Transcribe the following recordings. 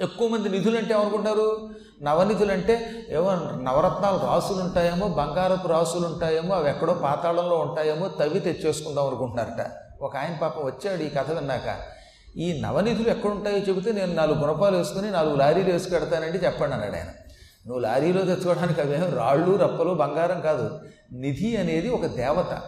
ఎక్కువ మంది నిధులు అంటే ఏమనుకుంటారు నవనిధులు అంటే ఏమో నవరత్నాలు రాసులు ఉంటాయేమో బంగారపు రాసులు ఉంటాయేమో అవి ఎక్కడో పాతాళంలో ఉంటాయేమో తవ్వి తెచ్చేసుకుందాం అనుకుంటున్నారట. ఒక ఆయన పాపం వచ్చాడు ఈ కథ విన్నాక. ఈ నవనిధులు ఎక్కడుంటాయో చెబితే నేను నాలుగు గుణపాలు వేసుకుని నాలుగు లారీలు వేసుకెడతానండి చెప్పండి అన్నాడు ఆయన. నువ్వు లారీలో తెచ్చుకోవడానికి అవేం రాళ్ళు రప్పలు బంగారం కాదు. నిధి అనేది ఒక దేవత.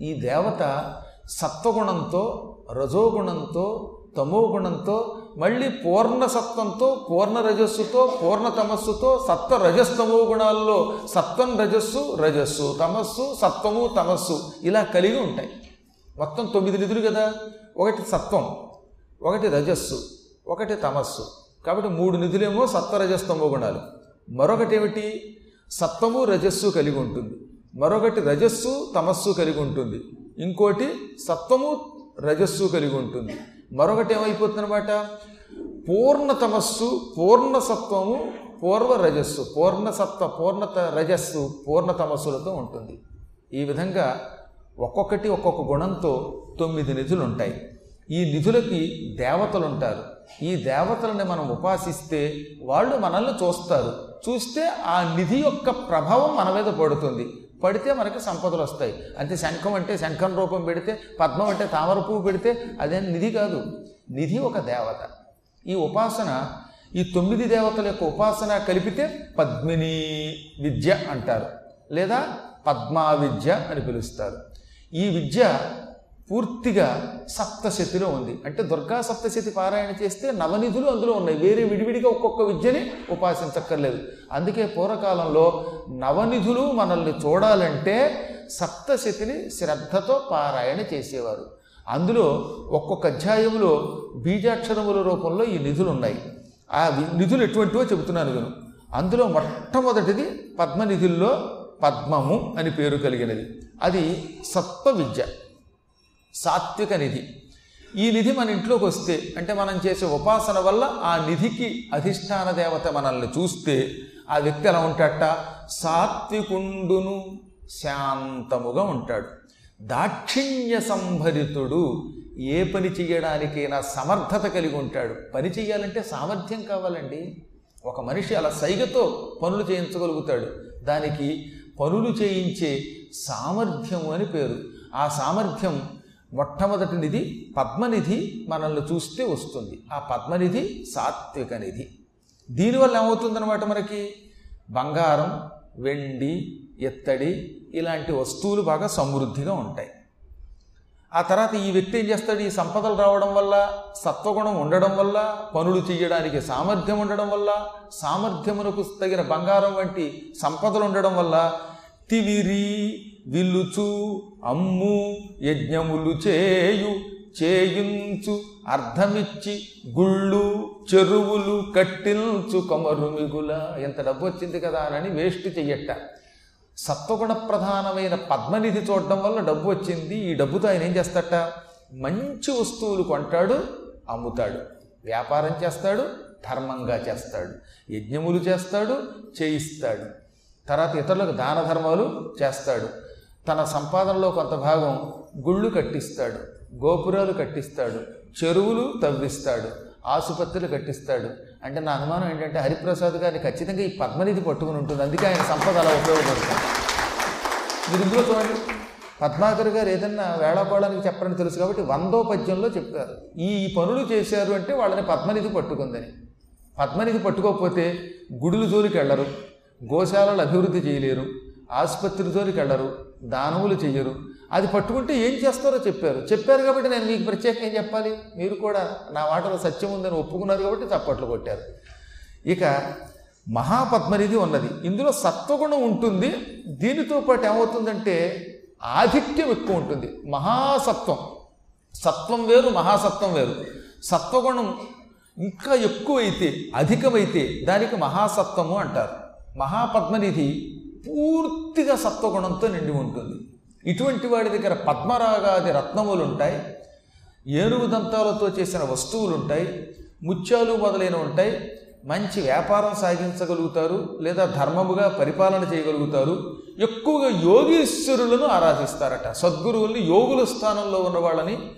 ఈ దేవత సత్వగుణంతో రజోగుణంతో తమో గుణంతో మళ్ళీ పూర్ణ సత్వంతో పూర్ణ రజస్సుతో పూర్ణ తమస్సుతో సత్వ రజస్తమో గుణాల్లో సత్వం రజస్సు రజస్సు తమస్సు సత్వము తమస్సు ఇలా కలిగి ఉంటాయి. మొత్తం తొమ్మిది నిధులు కదా? ఒకటి సత్వం ఒకటి రజస్సు ఒకటి తమస్సు. కాబట్టి మూడు నిధులేమో సత్వరజస్తమో గుణాలు. మరొకటి ఏమిటి? సత్వము రజస్సు కలిగి ఉంటుంది. మరొకటి రజస్సు తమస్సు కలిగి ఉంటుంది. ఇంకోటి సత్వము రజస్సు కలిగి ఉంటుంది. మరొకటి ఏమైపోతుందన్నమాట పూర్ణ తమస్సు పూర్ణసత్వము పూర్వ రజస్సు పూర్ణసత్వ పూర్ణత రజస్సు పూర్ణ తమస్సులతో ఉంటుంది. ఈ విధంగా ఒక్కొక్కటి ఒక్కొక్క గుణంతో తొమ్మిది నిధులు ఉంటాయి ఈ నిధులకి దేవతలు ఉంటారు ఈ దేవతలని మనం ఉపాసిస్తే వాళ్ళు మనల్ని చూస్తారు. చూస్తే ఆ నిధి యొక్క ప్రభావం మన మీద పడుతుంది. పడితే మనకి సంపదలు వస్తాయి. అంతే శంఖం అంటే శంఖం రూపం పెడితే పద్మం అంటే తామర పువ్వు పెడితే అదేం నిధి కాదు. నిధి ఒక దేవత. ఈ ఉపాసన ఈ తొమ్మిది దేవతల యొక్క ఉపాసన కలిపితే పద్మిని విద్య అంటారు. లేదా పద్మా విద్య అని పిలుస్తారు. ఈ విద్య పూర్తిగా సప్తశతిలో ఉంది. అంటే దుర్గా సప్తశతి పారాయణ చేస్తే నవనిధులు అందులో ఉన్నాయి. వేరే విడివిడిగా ఒక్కొక్క విద్యని ఉపాసించక్కర్లేదు. అందుకే పూర్వకాలంలో నవనిధులు మనల్ని చూడాలంటే సప్తశతిని శ్రద్ధతో పారాయణ చేసేవారు. అందులో ఒక్కొక్క అధ్యాయంలో బీజాక్షరముల రూపంలో ఈ నిధులు ఉన్నాయి ఆ నిధులు ఎటువంటివో చెబుతున్నాను నేను అందులో మొట్టమొదటిది పద్మనిధుల్లో పద్మము అని పేరు కలిగినది. అది సత్వ విద్య సాత్విక నిధి. ఈ నిధి మన ఇంట్లోకి వస్తే అంటే మనం చేసే ఉపాసన వల్ల ఆ నిధికి అధిష్టాన దేవత మనల్ని చూస్తే ఆ వ్యక్తి ఎలా ఉంటాడట? సాత్వికుండును శాంతముగా ఉంటాడు. దాక్షిణ్య సంభరితుడు ఏ పని చేయడానికైనా సమర్థత కలిగి ఉంటాడు. పని చేయాలంటే సామర్థ్యం కావాలండి. ఒక మనిషి అలా సైగతో పనులు చేయించగలుగుతాడు. దానికి పనులు చేయించే సామర్థ్యము అని పేరు. ఆ సామర్థ్యం మొట్టమొదటి నిధి పద్మనిధి మనల్ని చూస్తే వస్తుంది. ఆ పద్మనిధి సాత్విక నిధి. దీనివల్ల ఏమవుతుందన్నమాట మనకి? బంగారం వెండి ఎత్తడి ఇలాంటి వస్తువులు బాగా సమృద్ధిగా ఉంటాయి. ఆ తర్వాత ఈ వ్యక్తి ఏం చేస్తాడు? ఈ సంపదలు రావడం వల్ల సత్వగుణం ఉండడం వల్ల పనులు చేయడానికి సామర్థ్యం ఉండడం వల్ల సామర్థ్యమునకు తగిన బంగారం వంటి సంపదలు ఉండడం వల్ల తివిరి విలుచు అమ్ము యజ్ఞములు చేయు చేయించు అర్థమిచ్చి గుళ్ళు చెరువులు కట్టిల్చు కమరు మిగుల. ఎంత డబ్బు వచ్చింది కదా అని వేస్ట్ చెయ్యట. సత్వగుణ ప్రధానమైన పద్మనిధి చూడడం వల్ల డబ్బు వచ్చింది. ఈ డబ్బుతో ఆయన ఏం చేస్తాట? మంచి వస్తువులు కొంటాడు అమ్ముతాడు. వ్యాపారం చేస్తాడు ధర్మంగా చేస్తాడు. యజ్ఞములు చేస్తాడు చేయిస్తాడు. తర్వాత ఇతరులకు దాన ధర్మాలు చేస్తాడు. తన సంపాదనలో కొంత భాగం గుళ్ళు కట్టిస్తాడు గోపురాలు కట్టిస్తాడు చెరువులు తవ్విస్తాడు ఆసుపత్రులు కట్టిస్తాడు. అంటే నా అనుమానం ఏంటంటే హరిప్రసాద్ గారిని ఖచ్చితంగా ఈ పద్మనిధి పట్టుకుని ఉంటుంది. అందుకే ఆయన సంపద అలా ఉపయోగపడుతుంది. మీరు ఇందులో చూడండి. పద్మాకర్ గారు ఏదన్నా వేళాకోళానికి చెప్పరని తెలుసు కాబట్టి వందో పద్యంలో చెప్తారు ఈ ఈ పనులు చేశారు అంటే వాళ్ళని పద్మనిధి పట్టుకుందని. పద్మనిధి పట్టుకోకపోతే గుడులు జోలికి వెళ్ళరు గోశాలలు అభివృద్ధి చేయలేరు ఆసుపత్రితోని వెళ్ళరు దానములు చెయ్యరు. అది పట్టుకుంటే ఏం చేస్తారో చెప్పారు. చెప్పారు కాబట్టి నేను మీకు ప్రత్యేకంగా ఏం చెప్పాలి? మీరు కూడా నా మాటలో సత్యం ఉందని ఒప్పుకున్నారు కాబట్టి చప్పట్లు కొట్టారు. ఇక మహాపద్మనిధి ఉన్నది. ఇందులో సత్వగుణం ఉంటుంది. దీనితో పాటు ఏమవుతుందంటే ఆధిక్యం ఎక్కువ ఉంటుంది. మహాసత్వం. సత్వం వేరు మహాసత్వం వేరు. సత్వగుణం ఇంకా ఎక్కువైతే అధికమైతే దానికి మహాసత్వము అంటారు. మహాపద్మనిధి పూర్తిగా సత్వగుణంతో నిండి ఉంటుంది. ఇటువంటి వాడి దగ్గర పద్మరాగాది రత్నములు ఉంటాయి ఏనుగు దంతాలతో చేసిన వస్తువులు ఉంటాయి ముత్యాలు మొదలైనవి ఉంటాయి మంచి వ్యాపారం సాగించగలుగుతారు లేదా ధర్మముగా పరిపాలన చేయగలుగుతారు. ఎక్కువగా యోగీశ్వరులను ఆరాధిస్తారట. సద్గురువుల్ని యోగుల స్థానంలో ఉన్న వాళ్ళని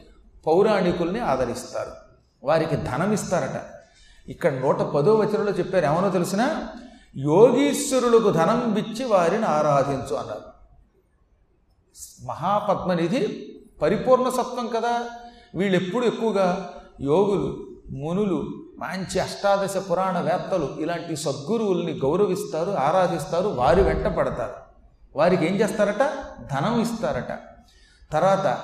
పౌరాణికుల్ని ఆదరిస్తారు. వారికి ధనం ఇస్తారట ఇక్కడ నూట పదో వచనంలో చెప్పారు. ఏమనో తెలిసినా? యోగీశ్వరులకు ధనం ఇచ్చి వారిని ఆరాధించు అన్నారు. మహాపద్మనిధి పరిపూర్ణ సత్వం కదా. వీళ్ళు ఎప్పుడు ఎక్కువగా యోగులు మునులు మంచి అష్టాదశ పురాణ వేత్తలు ఇలాంటి సద్గురువుల్ని గౌరవిస్తారు ఆరాధిస్తారు వారి వెంట పడతారు. వారికి ఏం చేస్తారట? ధనం ఇస్తారట. తర్వాత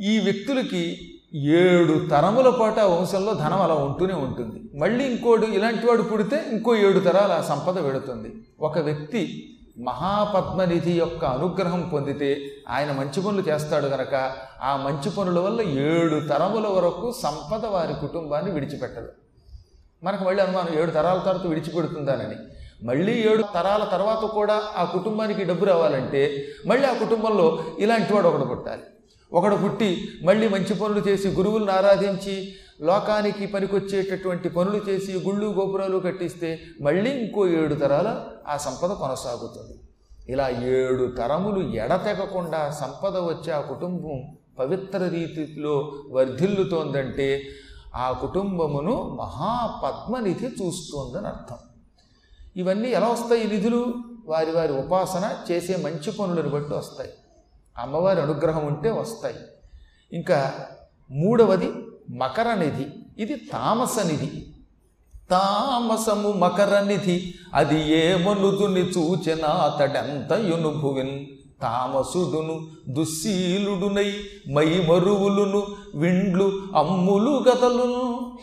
ఈ వ్యక్తులకి ఏడు తరముల పాటు ఆ వంశంలో ధనం అలా ఉంటూనే ఉంటుంది. మళ్ళీ ఇంకోడు ఇలాంటి వాడు పుడితే ఇంకో ఏడు తరాల సంపద వెడుతుంది ఒక వ్యక్తి మహాపద్మనిధి యొక్క అనుగ్రహం పొందితే ఆయన మంచి పనులు చేస్తాడు గనక ఆ మంచి పనుల వల్ల ఏడు తరముల వరకు సంపద వారి కుటుంబాన్ని విడిచిపెట్టదు. మనకు మళ్ళీ అనుమానం ఏడు తరాల తర్వాత విడిచిపెడుతుందానని. మళ్ళీ ఏడు తరాల తర్వాత కూడా ఆ కుటుంబానికి డబ్బు రావాలంటే మళ్ళీ ఆ కుటుంబంలో ఇలాంటి వాడు ఒకడు పుట్టాలి. ఒకడు పుట్టి మళ్ళీ మంచి పనులు చేసి గురువులను ఆరాధించి లోకానికి పనికొచ్చేటటువంటి పనులు చేసి గుళ్ళు గోపురాలు కట్టిస్తే మళ్ళీ ఇంకో ఏడు తరాల ఆ సంపద కొనసాగుతుంది. ఇలా ఏడు తరములు ఎడతెగకుండా సంపద వచ్చే ఆ కుటుంబం పవిత్ర రీతిలో వర్ధిల్లుతోందంటే ఆ కుటుంబమును మహాపద్మనిధి చూస్తోందని అర్థం ఇవన్నీ ఎలా వస్తాయి ఈ నిధులు? వారి వారి ఉపాసన చేసే మంచి పనులను బట్టి వస్తాయి. అమ్మవారి అనుగ్రహం ఉంటే వస్తాయి. ఇంకా మూడవది మకర నిధి. ఇది తామస నిధి. తామసము మకర నిధి. అది ఏ మనుదుని చూచెనా అతడెంత తామసుడును దుశ్శీలుడునై మై మరువులును విండ్లు అమ్ములు గతలును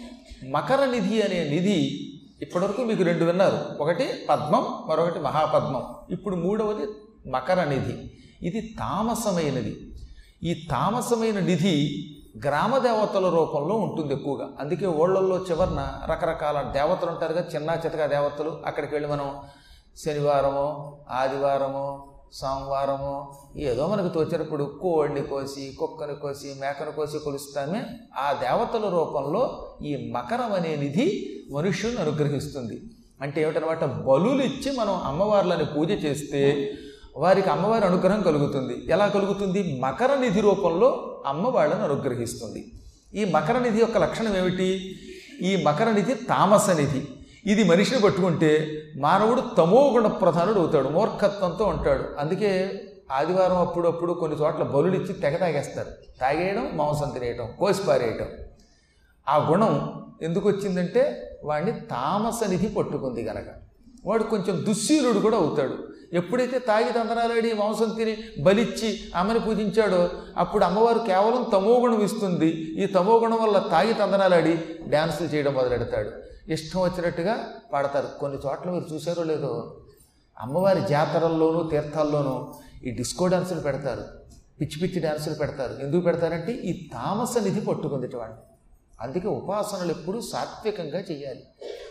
మకర నిధి అనే నిధి ఇప్పటివరకు మీకు రెండు విన్నారు. ఒకటి పద్మం మరొకటి మహాపద్మం. ఇప్పుడు మూడవది మకర నిధి. ఇది తామసమైనది. ఈ తామసమైన నిధి గ్రామ దేవతల రూపంలో ఉంటుంది ఎక్కువగా. అందుకే ఓళ్ళల్లో చివరన రకరకాల దేవతలు ఉంటారు కదా చిన్న చితక దేవతలు. అక్కడికి వెళ్ళి మనం శనివారమో ఆదివారమో సోమవారము ఏదో మనకు తోచినప్పుడు కోడిని కోసి కుక్కను కోసి మేకను కోసి కొలుస్తామే. ఆ దేవతల రూపంలో ఈ మకరం అనే నిధి మనుష్యుని అనుగ్రహిస్తుంది. అంటే ఏమిటనమాట? బలులు ఇచ్చి మనం అమ్మవార్లని పూజ చేస్తే వారికి అమ్మవారి అనుగ్రహం కలుగుతుంది. ఎలా కలుగుతుంది? మకర నిధి రూపంలో అమ్మ వాళ్ళని అనుగ్రహిస్తుంది. ఈ మకర నిధి యొక్క లక్షణం ఏమిటి? ఈ మకర నిధి తామస నిధి. ఇది మనిషిని పట్టుకుంటే మానవుడు తమోగుణ ప్రధానుడు అవుతాడు మూర్ఖత్వంతో ఉంటాడు. అందుకే ఆదివారం అప్పుడప్పుడు కొన్ని చోట్ల బలుడిచ్చి తెగ తాగేస్తారు. తాగేయడం మాంసం తినేయటం కోసి పారేయటం. ఆ గుణం ఎందుకు వచ్చిందంటే వాడిని తామస నిధి పట్టుకుంది గనక. వాడు కొంచెం దుశ్శీలుడు కూడా అవుతాడు. ఎప్పుడైతే తాగి తందనాలాడి మాంసం తిని బలిచ్చి అమ్మని పూజించాడో అప్పుడు అమ్మవారు కేవలం తమోగుణం ఇస్తుంది. ఈ తమోగుణం వల్ల తాగి తందనాలాడి డ్యాన్సులు చేయడం మొదలెడతాడు. ఇష్టం వచ్చినట్టుగా పాడతారు. కొన్ని చోట్ల మీరు చూసారో లేదో అమ్మవారి జాతరల్లోనూ తీర్థాల్లోనూ ఈ డిస్కో డాన్సులు పెడతారు. పిచ్చి పిచ్చి డాన్సులు పెడతారు. ఎందుకు పెడతారంటే ఈ తామస నిధి పట్టుకుంది అందుకే ఉపాసనలు ఎప్పుడూ సాత్వికంగా చేయాలి.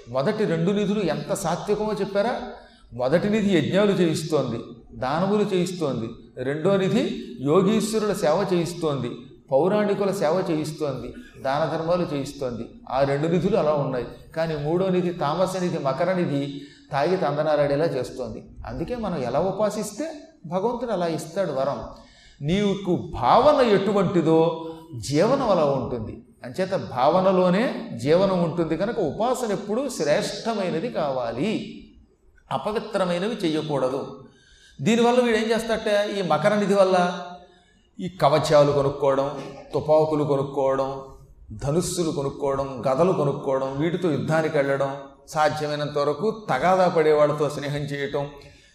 మొదటి రెండు నిధులు ఎంత సాత్వికమో చెప్పారా? మొదటి నిధి యజ్ఞాలు చేయిస్తోంది దానములు చేయిస్తోంది రెండో నిధి యోగీశ్వరుల సేవ చేయిస్తోంది పౌరాణికుల సేవ చేయిస్తోంది దాన ధర్మాలు చేయిస్తోంది. ఆ రెండు నిధులు అలా ఉన్నాయి. కానీ మూడో నిధి తామస నిధి మకర నిధి తాగి తందనారాడేలా చేస్తోంది. అందుకే మనం ఎలా ఉపాసిస్తే భగవంతుడు అలా ఇస్తాడు వరం. నీకు భావన ఎటువంటిదో జీవనం అలా ఉంటుంది. అంచేత భావనలోనే జీవనం ఉంటుంది. కనుక ఉపాసన ఎప్పుడూ శ్రేష్టమైనది కావాలి. అపవిత్రమైనవి చేయకూడదు. దీనివల్ల వీడు ఏం చేస్తాటే ఈ మకర నిధి వల్ల ఈ కవచాలు కొనుక్కోవడం తుపాకులు కొనుక్కోవడం ధనుస్సులు కొనుక్కోవడం గదలు కొనుక్కోవడం వీటితో యుద్ధానికి వెళ్ళడం సాధ్యమైనంత వరకు తగాదా పడేవాళ్ళతో స్నేహం చేయటం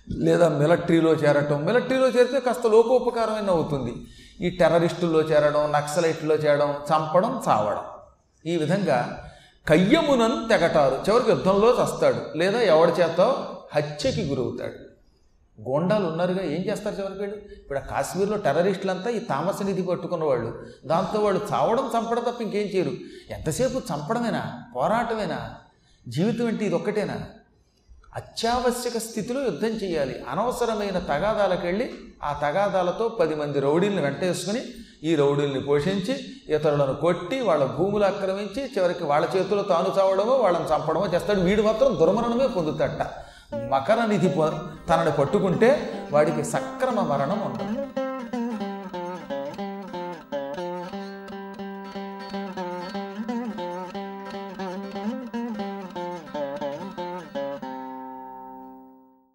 లేదా మిలిటరీలో చేరటం. మిలిటరీలో చేరితే కాస్త లోకోపకారమైన అవుతుంది. ఈ టెర్రరిస్టుల్లో చేరడం నక్సలైట్లో చేరడం చంపడం చావడం. ఈ విధంగా కయ్యమునన్ తెగటారు. చివరికి యుద్ధంలో చస్తాడు. లేదా ఎవడి చేత? హత్యకి గురవుతాడు. గోండాలు ఉన్నారుగా ఏం చేస్తారు చివరికి వీళ్ళు? ఇప్పుడు ఆ కాశ్మీర్లో టెర్రరిస్టులంతా ఈ తామస నిధి పట్టుకున్న వాళ్ళు దాంతో వాళ్ళు చావడం చంపడం తప్ప ఇంకేం చేయరు. ఎంతసేపు చంపడమేనా? పోరాటమేనా? జీవితం అంటే ఇది ఒక్కటేనా అత్యావశ్యక స్థితిలో యుద్ధం చేయాలి. అనవసరమైన తగాదాలకు వెళ్ళి ఆ తగాదాలతో పది మంది రౌడీల్ని వెంటేసుకుని ఈ రౌడీల్ని పోషించి ఇతరులను కొట్టి వాళ్ళ భూములు ఆక్రమించి చివరికి వాళ్ళ చేతిలో తాను చావడమో వాళ్ళని చంపడమో చేస్తాడు. వీడు మాత్రం దుర్మరణమే పొందుతాడట. మకర నిధి తనను తనని పట్టుకుంటే వాడికి సక్రమ మరణం ఉండదు.